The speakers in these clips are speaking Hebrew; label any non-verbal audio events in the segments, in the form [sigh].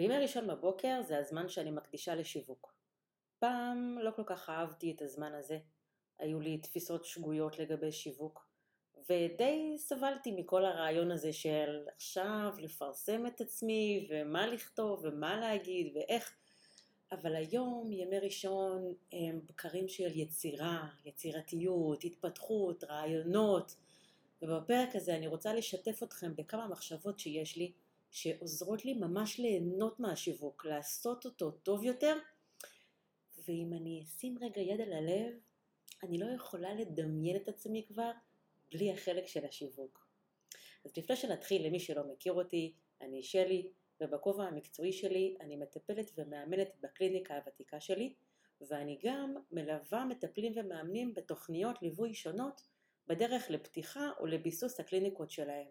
בימי ראשון בבוקר זה הזמן שאני מקדישה לשיווק. פעם לא כל כך אהבתי את הזמן הזה, היו לי תפיסות שגויות לגבי שיווק, ודי סבלתי מכל הרעיון הזה של עכשיו לפרסם את עצמי, ומה לכתוב, ומה להגיד, ואיך. אבל היום ימי ראשון הם בקרים של יצירה, יצירתיות, התפתחות, רעיונות, ובפרק הזה אני רוצה לשתף אתכם בכמה מחשבות שיש לי, שעוזרות לי ממש ליהנות מהשיווק, לעשות אותו טוב יותר, ואם אני אשים רגע יד על הלב, אני לא יכולה לדמיין את עצמי כבר בלי החלק של השיווק. אז לפני שנתחיל, למי שלא מכיר אותי, אני שלי, ובכובע המקצועי שלי אני מטפלת ומאמנת בקליניקה הוותיקה שלי, ואני גם מלווה מטפלים ומאמנים בתוכניות ליווי שונות בדרך לפתיחה ולביסוס הקליניקות שלהם.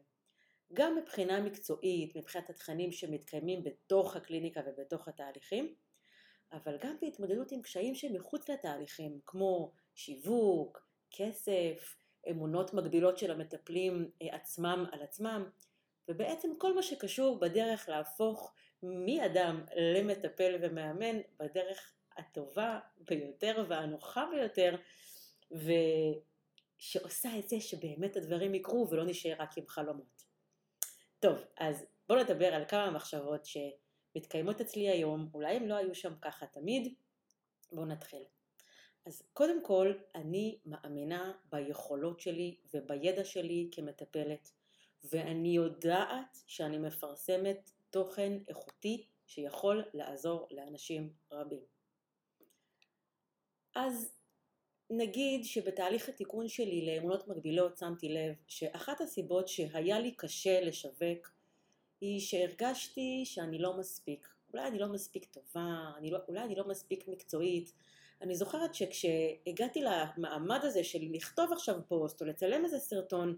גם מבחינה מקצועית, מבחינת התכנים שמתקיימים בתוך הקליניקה ובתוך התהליכים, אבל גם בהתמודדות עם קשיים שמחוץ לתהליכים, כמו שיווק, כסף, אמונות מגבילות של המטפלים אה, עצמם על עצמם, ובעצם כל מה שקשור בדרך להפוך מאדם למטפל ומאמן בדרך הטובה ביותר והנוחה ביותר, ושעושה את זה שבאמת הדברים יקרו ולא נשאר רק עם חלומות. טוב, אז בואו נדבר על כמה מחשבות שמתקיימות אצלי היום, אולי הם לא היו שם ככה תמיד, בואו נתחיל. אז קודם כל, אני מאמינה ביכולות שלי ובידע שלי כמטפלת, ואני יודעת שאני מפרסמת תוכן איכותי שיכול לעזור לאנשים רבים. אז נגיד שבתהליך התיקון שלי לאמונות מגבילות שמתי לב שאחת הסיבות שהיה לי קשה לשווק היא שהרגשתי שאני לא מספיק. אולי אני לא מספיק טובה, אני לא, אולי אני לא מספיק מקצועית. אני זוכרת שכשהגעתי למעמד הזה של לכתוב עכשיו פוסט או לצלם איזה סרטון,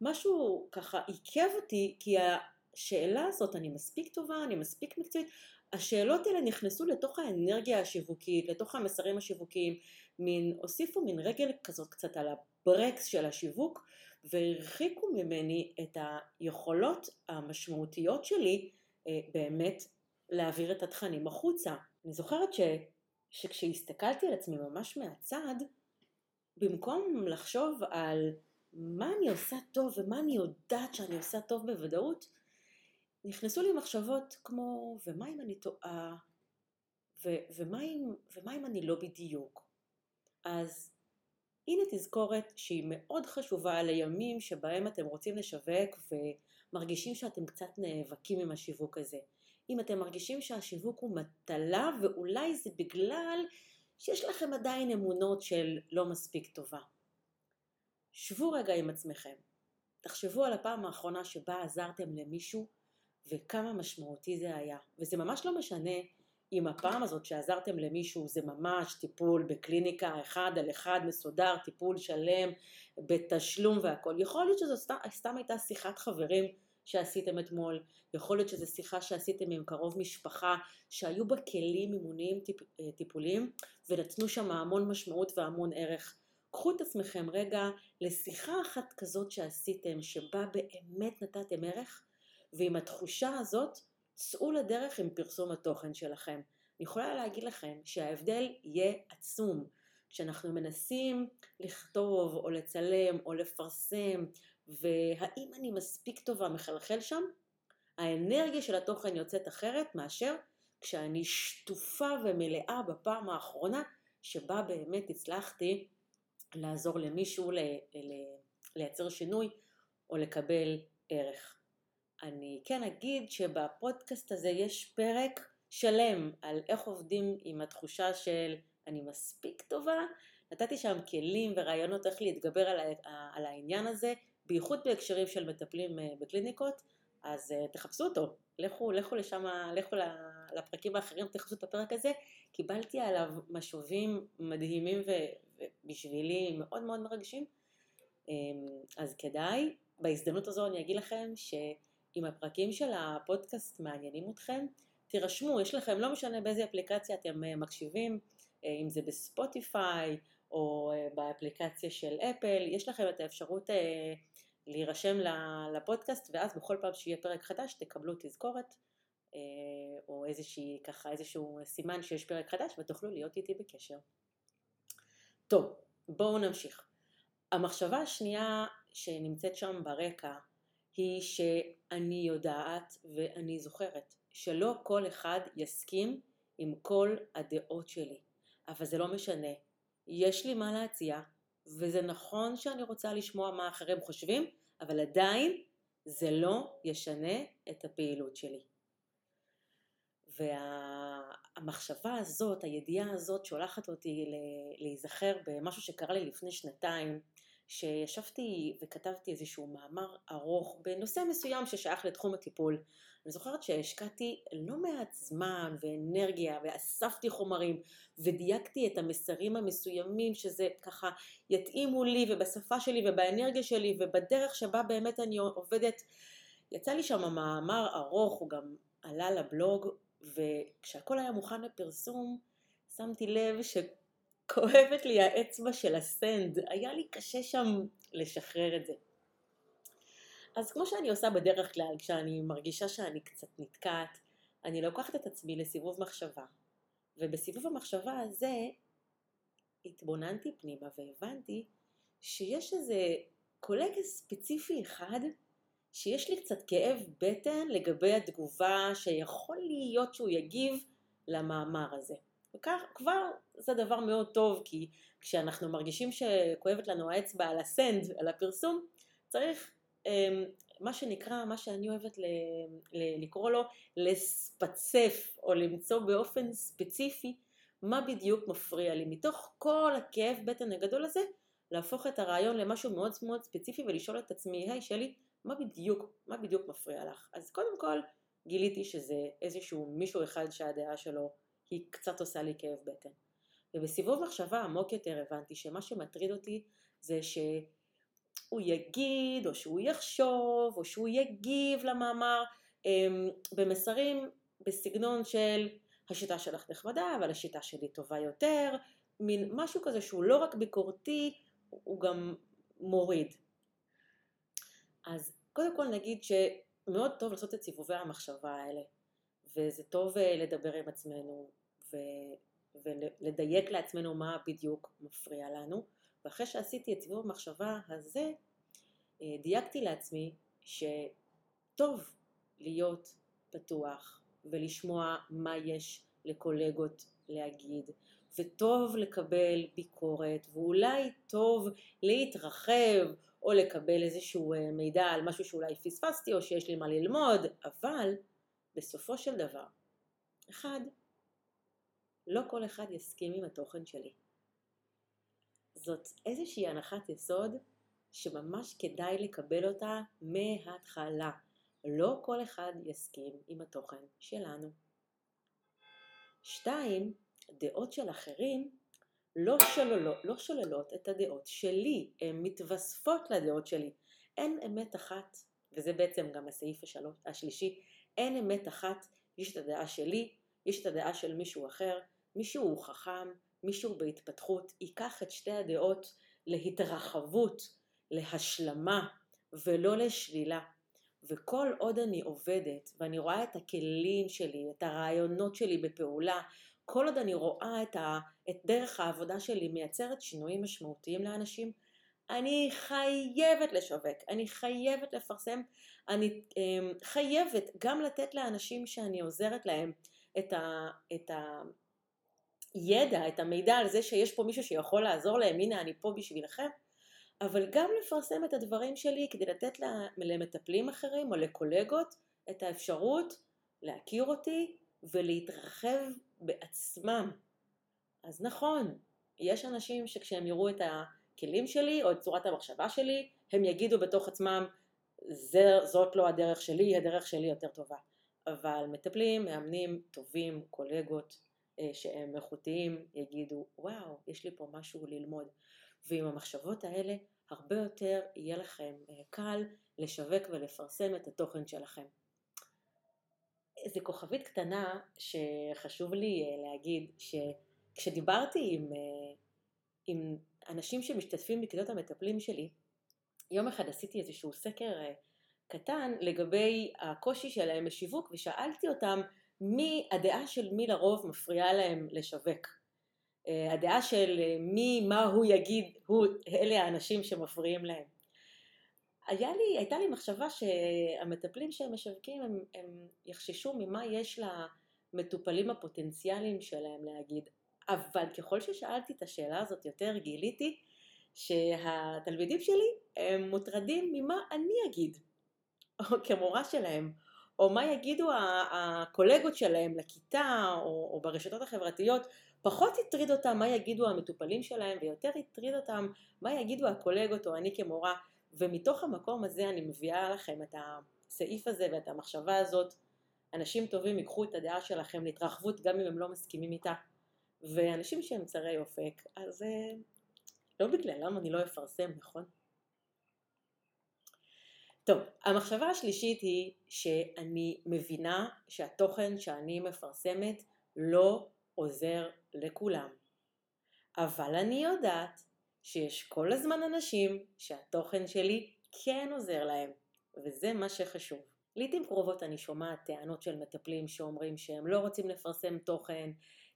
משהו ככה עיכב אותי כי השאלה הזאת, אני מספיק טובה, אני מספיק מקצועית, השאלות האלה נכנסו לתוך האנרגיה השיווקית, לתוך המסרים השיווקיים, מין, הוסיפו מין רגל כזאת קצת על הברקס של השיווק, והרחיקו ממני את היכולות המשמעותיות שלי אה, באמת להעביר את התכנים החוצה. אני זוכרת ש, שכשהסתכלתי על עצמי ממש מהצד, במקום לחשוב על מה אני עושה טוב ומה אני יודעת שאני עושה טוב בוודאות, נכנסו לי מחשבות כמו, ומה אם אני טועה? ו- ומה, אם, ומה אם אני לא בדיוק? אז הנה תזכורת שהיא מאוד חשובה לימים שבהם אתם רוצים לשווק ומרגישים שאתם קצת נאבקים עם השיווק הזה. אם אתם מרגישים שהשיווק הוא מטלה ואולי זה בגלל שיש לכם עדיין אמונות של לא מספיק טובה. שבו רגע עם עצמכם. תחשבו על הפעם האחרונה שבה עזרתם למישהו וכמה משמעותי זה היה. וזה ממש לא משנה אם הפעם הזאת שעזרתם למישהו זה ממש טיפול בקליניקה אחד על אחד מסודר, טיפול שלם, בתשלום והכל. יכול להיות שזו סתם, סתם הייתה שיחת חברים שעשיתם אתמול, יכול להיות שזו שיחה שעשיתם עם קרוב משפחה שהיו בה כלים אימוניים טיפ, אה, טיפוליים ונתנו שם המון משמעות והמון ערך. קחו את עצמכם רגע לשיחה אחת כזאת שעשיתם שבה באמת נתתם ערך ועם התחושה הזאת צאו לדרך עם פרסום התוכן שלכם. אני יכולה להגיד לכם שההבדל יהיה עצום. כשאנחנו מנסים לכתוב או לצלם או לפרסם והאם אני מספיק טובה מחלחל שם, האנרגיה של התוכן יוצאת אחרת מאשר כשאני שטופה ומלאה בפעם האחרונה שבה באמת הצלחתי לעזור למישהו לייצר שינוי או לקבל ערך. אני כן אגיד שבפודקאסט הזה יש פרק שלם על איך עובדים עם התחושה של אני מספיק טובה, נתתי שם כלים ורעיונות איך להתגבר על, העניין הזה, בייחוד בהקשרים של מטפלים אה, בקליניקות, אז אה, תחפשו אותו, לכו, לכו לשם, לכו לפרקים האחרים, תחפשו את הפרק הזה, קיבלתי עליו משובים מדהימים ובשבילי מאוד מאוד מרגשים, אמ, אז כדאי, בהזדמנות הזו אני אגיד לכם ש... אם הפרקים של הפודקאסט מעניינים אתכם, תירשמו, יש לכם, לא משנה באיזה אפליקציה אתם אה, מקשיבים, אה, אם זה בספוטיפיי או אה, באפליקציה של אפל, יש לכם את האפשרות להירשם לפודקאסט ואז בכל פעם שיהיה פרק חדש תקבלו תזכורת או איזושהי, ככה, איזשהו סימן שיש פרק חדש ותוכלו להיות איתי בקשר. טוב, בואו נמשיך. המחשבה השנייה שנמצאת שם ברקע היא שאני יודעת ואני זוכרת שלא כל אחד יסכים עם כל הדעות שלי, אבל זה לא משנה. יש לי מה להציע, וזה נכון שאני רוצה לשמוע מה אחרים חושבים, אבל עדיין זה לא ישנה את הפעילות שלי. והמחשבה הזאת, הידיעה הזאת שולחת אותי להיזכר במשהו שקרה לי לפני שנתיים, שישבתי וכתבתי איזשהו מאמר ארוך בנושא מסוים ששייך לתחום הטיפול. אני זוכרת שהשקעתי לא מעט זמן ואנרגיה ואספתי חומרים ודייקתי את המסרים המסוימים שזה ככה יתאימו לי ובשפה שלי ובאנרגיה שלי ובדרך שבה באמת אני עובדת. יצא לי שם מאמר ארוך, הוא גם עלה לבלוג וכשהכל היה מוכן לפרסום שמתי לב ש... כואבת לי האצבע של הסנד, היה לי קשה שם לשחרר את זה. אז כמו שאני עושה בדרך כלל, כשאני מרגישה שאני קצת נתקעת, אני לוקחת את עצמי לסיבוב מחשבה. ובסיבוב המחשבה הזה התבוננתי פנימה והבנתי שיש איזה קולגה ספציפי אחד שיש לי קצת כאב בטן לגבי התגובה שיכול להיות שהוא יגיב למאמר הזה. וכך כבר זה דבר מאוד טוב, כי כשאנחנו מרגישים שכואבת לנו האצבע על הסנד, על הפרסום, צריך אמ, מה שנקרא, מה שאני אוהבת ל, ל, לקרוא לו, לספצף או למצוא באופן ספציפי מה בדיוק מפריע לי. מתוך כל הכאב בטן הגדול הזה, להפוך את הרעיון למשהו מאוד מאוד ספציפי ולשאול את עצמי, היי שלי, מה בדיוק, מה בדיוק מפריע לך? אז קודם כל גיליתי שזה איזשהו מישהו אחד שהדעה שלו היא קצת עושה לי כאב בטן. ובסיבוב מחשבה עמוק יותר הבנתי שמה שמטריד אותי זה שהוא יגיד או שהוא יחשוב או שהוא יגיב למאמר אמ, במסרים בסגנון של השיטה שלך נחמדה אבל השיטה שלי טובה יותר, מין משהו כזה שהוא לא רק ביקורתי, הוא גם מוריד. אז קודם כל נגיד שמאוד טוב לעשות את סיבובי המחשבה האלה, וזה טוב אה, לדבר עם עצמנו, ו- ולדייק לעצמנו מה בדיוק מפריע לנו. ואחרי שעשיתי את סיבוב המחשבה הזה, אה, דייקתי לעצמי שטוב להיות פתוח ולשמוע מה יש לקולגות להגיד, וטוב לקבל ביקורת, ואולי טוב להתרחב או לקבל איזשהו אה, מידע על משהו שאולי פספסתי או שיש לי מה ללמוד, אבל בסופו של דבר, אחד, לא כל אחד יסכים עם התוכן שלי. זאת איזושהי הנחת יסוד שממש כדאי לקבל אותה מההתחלה. לא כל אחד יסכים עם התוכן שלנו. שתיים, דעות של אחרים לא שוללות, לא שוללות את הדעות שלי, הן מתווספות לדעות שלי. אין אמת אחת, וזה בעצם גם הסעיף השלוש, השלישי, אין אמת אחת, יש את הדעה שלי, יש את הדעה של מישהו אחר, מישהו חכם, מישהו בהתפתחות, ייקח את שתי הדעות להתרחבות, להשלמה ולא לשלילה. וכל עוד אני עובדת ואני רואה את הכלים שלי, את הרעיונות שלי בפעולה, כל עוד אני רואה את, ה, את דרך העבודה שלי מייצרת שינויים משמעותיים לאנשים, אני חייבת לשווק, אני חייבת לפרסם, אני אה, חייבת גם לתת לאנשים שאני עוזרת להם את, ה, את, ה, הידע, את המידע על זה שיש פה מישהו שיכול לעזור להם, הנה אני פה בשבילכם, אבל גם לפרסם את הדברים שלי כדי לתת למטפלים אחרים או לקולגות את האפשרות להכיר אותי ולהתרחב בעצמם. אז נכון, יש אנשים שכשהם יראו את הכלים שלי או את צורת המחשבה שלי, הם יגידו בתוך עצמם, זאת לא הדרך שלי, הדרך שלי יותר טובה. אבל מטפלים, מאמנים, טובים, קולגות, שהם איכותיים יגידו וואו יש לי פה משהו ללמוד ועם המחשבות האלה הרבה יותר יהיה לכם אה, קל לשווק ולפרסם את התוכן שלכם. איזה כוכבית קטנה שחשוב לי אה, להגיד שכשדיברתי עם, עם אנשים שמשתתפים בכיתות המטפלים שלי יום אחד עשיתי איזשהו סקר קטן לגבי הקושי שלהם בשיווק ושאלתי אותם מי, הדעה של מי לרוב מפריעה להם לשווק. אה, הדעה של אה, מי, מה הוא יגיד, הוא, אלה האנשים שמפריעים להם. היה לי, הייתה לי מחשבה שהמטפלים שהם משווקים הם, הם יחששו ממה יש למטופלים הפוטנציאליים שלהם להגיד, אבל ככל ששאלתי את השאלה הזאת יותר גיליתי שהתלמידים שלי הם מוטרדים ממה אני אגיד, [laughs] או כמורה שלהם, או מה יגידו הקולגות שלהם לכיתה או, או ברשתות החברתיות, פחות הטריד אותם מה יגידו המטופלים שלהם ויותר הטריד אותם מה יגידו הקולגות או אני כמורה. ומתוך המקום הזה אני מביאה לכם את הסעיף הזה ואת המחשבה הזאת. אנשים טובים ייקחו את הדעה שלכם להתרחבות גם אם הם לא מסכימים איתה. ואנשים שהם צרי אופק אז אה, לא בגללם אני לא אפרסם נכון? טוב, המחשבה השלישית היא שאני מבינה שהתוכן שאני מפרסמת לא עוזר לכולם. אבל אני יודעת שיש כל הזמן אנשים שהתוכן שלי כן עוזר להם, וזה מה שחשוב. לעיתים קרובות אני שומעת טענות של מטפלים שאומרים שהם לא רוצים לפרסם תוכן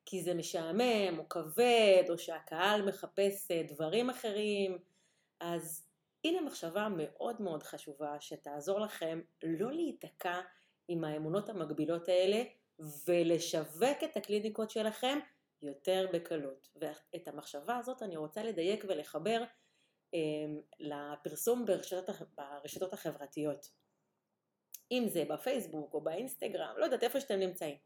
כי זה משעמם או כבד או שהקהל מחפש אה, דברים אחרים, אז הנה מחשבה מאוד מאוד חשובה שתעזור לכם לא להיתקע עם האמונות המקבילות האלה ולשווק את הקליניקות שלכם יותר בקלות. ואת המחשבה הזאת אני רוצה לדייק ולחבר אה, לפרסום ברשתות, ברשתות החברתיות. אם זה בפייסבוק או באינסטגרם, לא יודעת איפה שאתם נמצאים.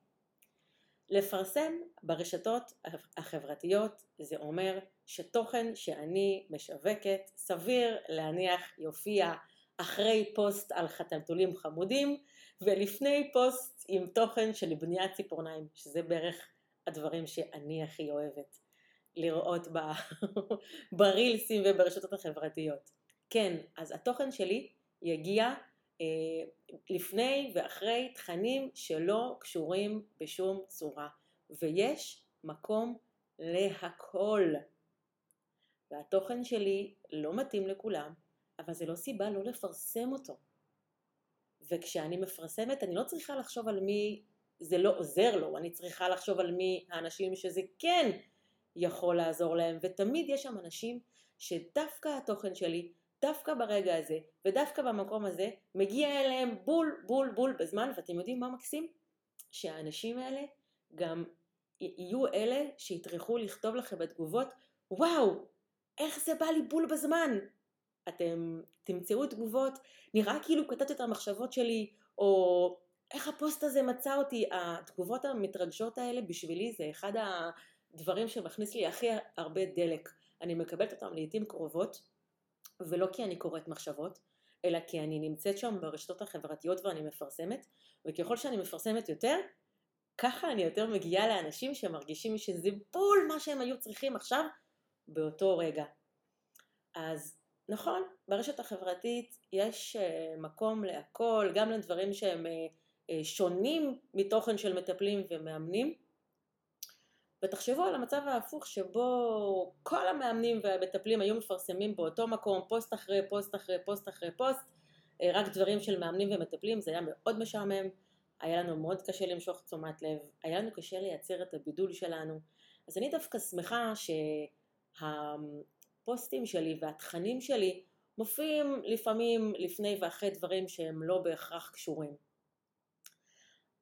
לפרסם ברשתות החברתיות זה אומר שתוכן שאני משווקת סביר להניח יופיע אחרי פוסט על חתלתולים חמודים ולפני פוסט עם תוכן של בניית ציפורניים, שזה בערך הדברים שאני הכי אוהבת לראות ב... [laughs] ברילסים וברשתות החברתיות. כן, אז התוכן שלי יגיע לפני ואחרי תכנים שלא קשורים בשום צורה, ויש מקום להכל. והתוכן שלי לא מתאים לכולם, אבל זה לא סיבה לא לפרסם אותו. וכשאני מפרסמת אני לא צריכה לחשוב על מי זה לא עוזר לו, אני צריכה לחשוב על מי האנשים שזה כן יכול לעזור להם, ותמיד יש שם אנשים שדווקא התוכן שלי, דווקא ברגע הזה, ודווקא במקום הזה, מגיע אליהם בול בול בול בזמן, ואתם יודעים מה מקסים? שהאנשים האלה גם יהיו אלה שיטרחו לכתוב לכם בתגובות, וואו, איך זה בא לי בול בזמן? אתם תמצאו תגובות, נראה כאילו כתבתי את המחשבות שלי, או איך הפוסט הזה מצא אותי, התגובות המתרגשות האלה בשבילי זה אחד הדברים שמכניס לי הכי הרבה דלק. אני מקבלת אותם לעיתים קרובות, ולא כי אני קוראת מחשבות, אלא כי אני נמצאת שם ברשתות החברתיות ואני מפרסמת, וככל שאני מפרסמת יותר, ככה אני יותר מגיעה לאנשים שמרגישים שזה בול מה שהם היו צריכים עכשיו, באותו רגע. אז נכון, ברשת החברתית יש אה, מקום להכל, גם לדברים שהם אה, אה, שונים מתוכן של מטפלים ומאמנים. ותחשבו על המצב ההפוך שבו כל המאמנים והמטפלים היו מפרסמים באותו מקום פוסט אחרי פוסט אחרי פוסט אחרי פוסט, אה, רק דברים של מאמנים ומטפלים, זה היה מאוד משעמם, היה לנו מאוד קשה למשוך תשומת לב, היה לנו קשה לייצר את הבידול שלנו, אז אני דווקא שמחה שהפוסטים שלי והתכנים שלי מופיעים לפעמים לפני ואחרי דברים שהם לא בהכרח קשורים.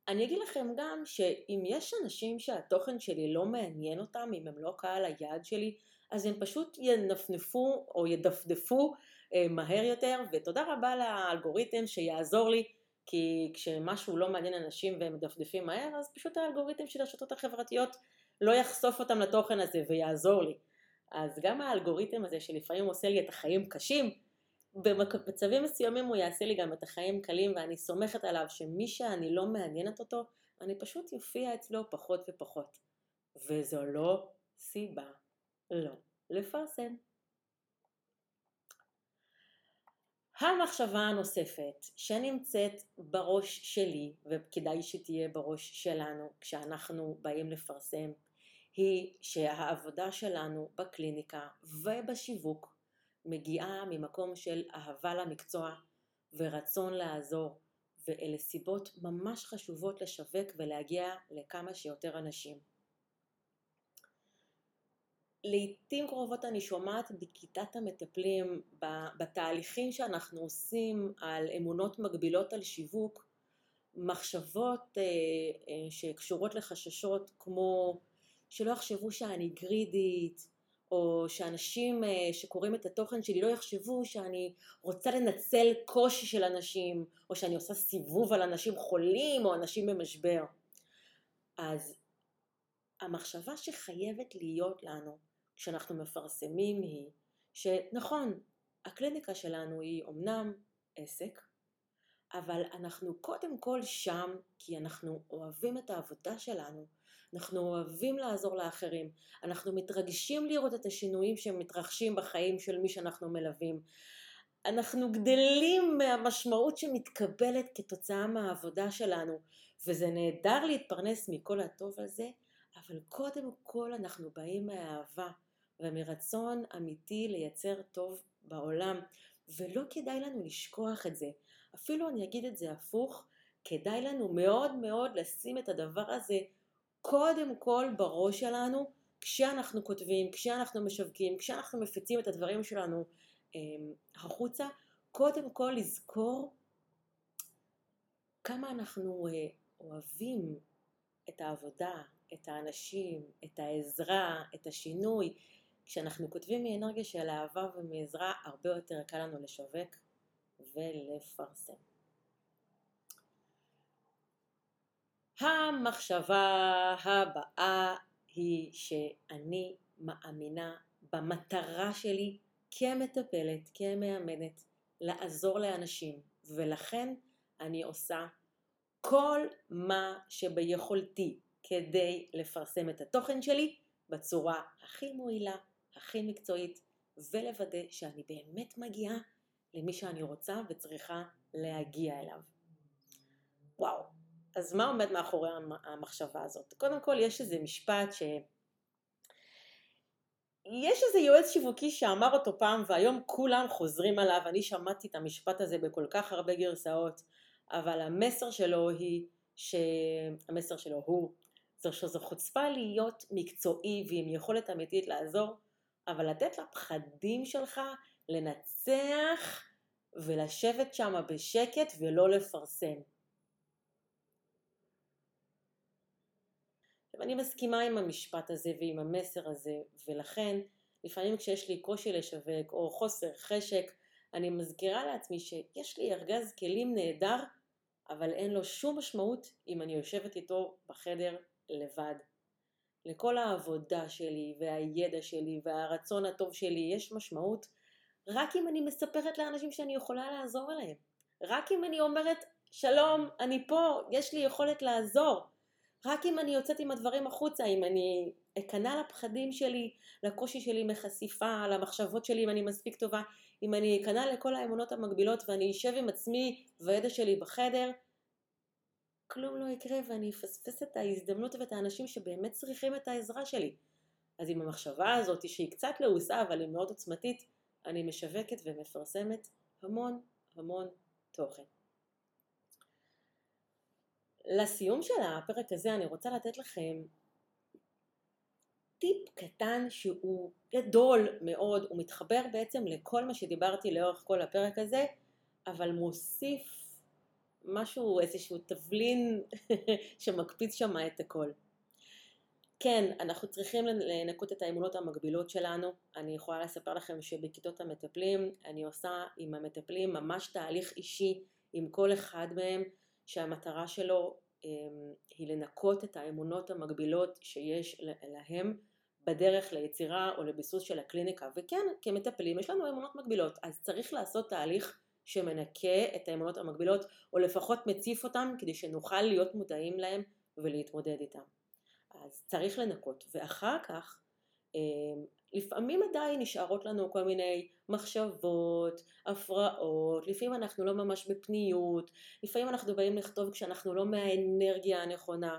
אני אגיד לכם גם שאם יש אנשים שהתוכן שלי לא מעניין אותם, אם הם לא קהל היעד שלי, אז הם פשוט ינפנפו או ידפדפו אה, מהר יותר, ותודה רבה לאלגוריתם שיעזור לי, כי כשמשהו לא מעניין אנשים והם מדפדפים מהר, אז פשוט האלגוריתם של הרשתות החברתיות לא יחשוף אותם לתוכן הזה ויעזור לי. אז גם האלגוריתם הזה שלפעמים עושה לי את החיים קשים, במצבים מסוימים הוא יעשה לי גם את החיים קלים ואני סומכת עליו שמי שאני לא מעניינת אותו, אני פשוט יופיע אצלו פחות ופחות. וזו לא סיבה לא לפרסם. המחשבה הנוספת שנמצאת בראש שלי, וכדאי שתהיה בראש שלנו כשאנחנו באים לפרסם, היא שהעבודה שלנו בקליניקה ובשיווק מגיעה ממקום של אהבה למקצוע ורצון לעזור ואלה סיבות ממש חשובות לשווק ולהגיע לכמה שיותר אנשים. לעיתים קרובות אני שומעת בכיתת המטפלים, בתהליכים שאנחנו עושים על אמונות מגבילות על שיווק, מחשבות אה, אה, שקשורות לחששות כמו שלא יחשבו שאני גרידית, או שאנשים אה, שקוראים את התוכן שלי לא יחשבו שאני רוצה לנצל קושי של אנשים, או שאני עושה סיבוב על אנשים חולים או אנשים במשבר. אז המחשבה שחייבת להיות לנו כשאנחנו מפרסמים היא שנכון, הקליניקה שלנו היא אמנם עסק, אבל אנחנו קודם כל שם כי אנחנו אוהבים את העבודה שלנו, אנחנו אוהבים לעזור לאחרים, אנחנו מתרגשים לראות את השינויים שמתרחשים בחיים של מי שאנחנו מלווים. אנחנו גדלים מהמשמעות שמתקבלת כתוצאה מהעבודה שלנו, וזה נהדר להתפרנס מכל הטוב הזה, אבל קודם כל אנחנו באים מהאהבה ומרצון אמיתי לייצר טוב בעולם, ולא כדאי לנו לשכוח את זה. אפילו אני אגיד את זה הפוך, כדאי לנו מאוד מאוד לשים את הדבר הזה קודם כל בראש שלנו, כשאנחנו כותבים, כשאנחנו משווקים, כשאנחנו מפיצים את הדברים שלנו אה, החוצה, קודם כל לזכור כמה אנחנו אה, אוהבים את העבודה, את האנשים, את העזרה, את השינוי. כשאנחנו כותבים מאנרגיה של אהבה ומעזרה, הרבה יותר קל לנו לשווק ולפרסם. המחשבה הבאה היא שאני מאמינה במטרה שלי כמטפלת, כמאמנת, לעזור לאנשים, ולכן אני עושה כל מה שביכולתי כדי לפרסם את התוכן שלי בצורה הכי מועילה, הכי מקצועית, ולוודא שאני באמת מגיעה למי שאני רוצה וצריכה להגיע אליו. וואו, אז מה עומד מאחורי המחשבה הזאת? קודם כל יש איזה משפט ש... יש איזה יועץ שיווקי שאמר אותו פעם והיום כולם חוזרים עליו, אני שמעתי את המשפט הזה בכל כך הרבה גרסאות, אבל המסר שלו היא, ש... המסר שלו הוא, זה שזו חוצפה להיות מקצועי ועם יכולת אמיתית לעזור, אבל לתת לפחדים שלך לנצח ולשבת שם בשקט ולא לפרסם. אני מסכימה עם המשפט הזה ועם המסר הזה, ולכן לפעמים כשיש לי קושי לשווק או חוסר חשק, אני מזכירה לעצמי שיש לי ארגז כלים נהדר, אבל אין לו שום משמעות אם אני יושבת איתו בחדר לבד. לכל העבודה שלי והידע שלי והרצון הטוב שלי יש משמעות רק אם אני מספרת לאנשים שאני יכולה לעזור להם. רק אם אני אומרת, שלום, אני פה, יש לי יכולת לעזור. רק אם אני יוצאת עם הדברים החוצה, אם אני אכנע לפחדים שלי, לקושי שלי מחשיפה, למחשבות שלי אם אני מספיק טובה, אם אני אכנע לכל האמונות המקבילות ואני אשב עם עצמי והידע שלי בחדר, כלום לא יקרה ואני אפספס את ההזדמנות ואת האנשים שבאמת צריכים את העזרה שלי. אז עם המחשבה הזאת, שהיא קצת לעוסה אבל היא מאוד עוצמתית, אני משווקת ומפרסמת המון המון תוכן. לסיום של הפרק הזה אני רוצה לתת לכם טיפ קטן שהוא גדול מאוד, הוא מתחבר בעצם לכל מה שדיברתי לאורך כל הפרק הזה, אבל מוסיף משהו, איזשהו תבלין [laughs] שמקפיץ שם את הכל. כן, אנחנו צריכים לנקות את האמונות המקבילות שלנו. אני יכולה לספר לכם שבכיתות המטפלים אני עושה עם המטפלים ממש תהליך אישי עם כל אחד מהם, שהמטרה שלו אמ, היא לנקות את האמונות המקבילות שיש להם בדרך ליצירה או לביסוס של הקליניקה. וכן, כמטפלים יש לנו אמונות מקבילות, אז צריך לעשות תהליך שמנקה את האמונות המקבילות, או לפחות מציף אותם כדי שנוכל להיות מודעים להם ולהתמודד איתם. אז צריך לנקות, ואחר כך אמ, לפעמים עדיין נשארות לנו כל מיני מחשבות, הפרעות, לפעמים אנחנו לא ממש בפניות, לפעמים אנחנו באים לכתוב כשאנחנו לא מהאנרגיה הנכונה.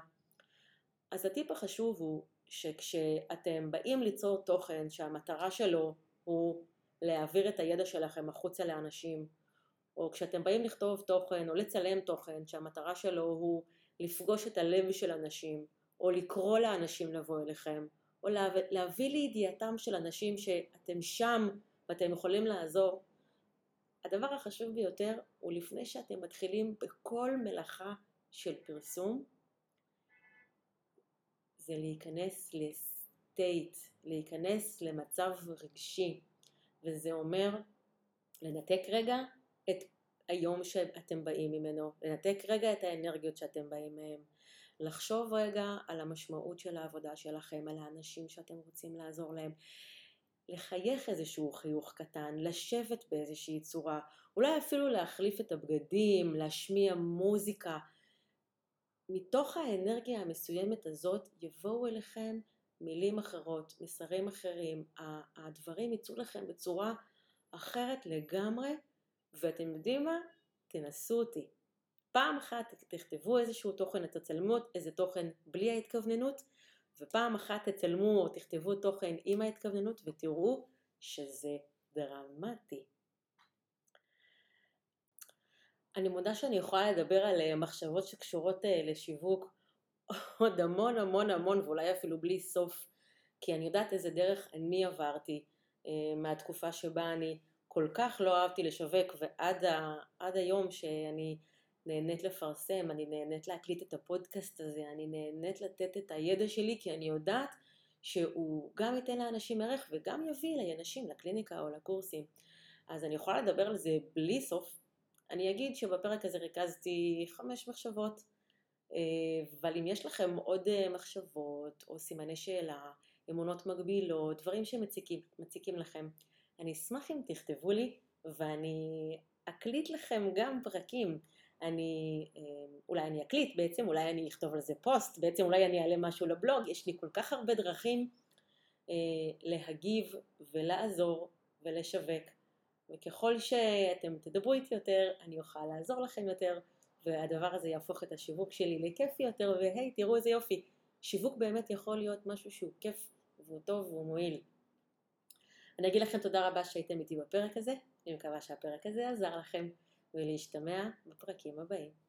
אז הטיפ החשוב הוא שכשאתם באים ליצור תוכן שהמטרה שלו הוא להעביר את הידע שלכם החוצה לאנשים, או כשאתם באים לכתוב תוכן או לצלם תוכן שהמטרה שלו הוא לפגוש את הלב של אנשים, או לקרוא לאנשים לבוא אליכם, או להביא לידיעתם של אנשים שאתם שם ואתם יכולים לעזור, הדבר החשוב ביותר הוא לפני שאתם מתחילים בכל מלאכה של פרסום, זה להיכנס לסטייט, להיכנס למצב רגשי, וזה אומר לנתק רגע את היום שאתם באים ממנו, לנתק רגע את האנרגיות שאתם באים מהם, לחשוב רגע על המשמעות של העבודה שלכם, על האנשים שאתם רוצים לעזור להם, לחייך איזשהו חיוך קטן, לשבת באיזושהי צורה, אולי אפילו להחליף את הבגדים, להשמיע מוזיקה. מתוך האנרגיה המסוימת הזאת יבואו אליכם מילים אחרות, מסרים אחרים, הדברים יצאו לכם בצורה אחרת לגמרי, ואתם יודעים מה? תנסו אותי. פעם אחת תכתבו איזשהו תוכן, תצלמו איזה תוכן בלי ההתכווננות, ופעם אחת תצלמו או תכתבו תוכן עם ההתכווננות ותראו שזה דרמטי. אני מודה שאני יכולה לדבר על אה, מחשבות שקשורות אה, לשיווק [laughs] עוד המון המון המון ואולי אפילו בלי סוף, כי אני יודעת איזה דרך אני עברתי אה, מהתקופה שבה אני כל כך לא אהבתי לשווק ועד ה, היום שאני נהנית לפרסם, אני נהנית להקליט את הפודקאסט הזה, אני נהנית לתת את הידע שלי כי אני יודעת שהוא גם ייתן לאנשים ערך וגם יביא לאנשים לקליניקה או לקורסים. אז אני יכולה לדבר על זה בלי סוף. אני אגיד שבפרק הזה ריכזתי חמש מחשבות, אה, אבל אם יש לכם עוד אה, מחשבות או סימני שאלה, אמונות מגבילות, דברים שמציקים לכם, אני אשמח אם תכתבו לי ואני אקליט לכם גם פרקים. אני, אה, אולי אני אקליט בעצם, אולי אני אכתוב על זה פוסט, בעצם אולי אני אעלה משהו לבלוג, יש לי כל כך הרבה דרכים אה, להגיב ולעזור ולשווק, וככל שאתם תדברו איתי יותר, אני אוכל לעזור לכם יותר, והדבר הזה יהפוך את השיווק שלי לכיפי יותר, והי, תראו איזה יופי, שיווק באמת יכול להיות משהו שהוא כיף והוא טוב והוא מועיל. אני אגיד לכם תודה רבה שהייתם איתי בפרק הזה, אני מקווה שהפרק הזה עזר לכם. ולהשתמע בפרקים הבאים.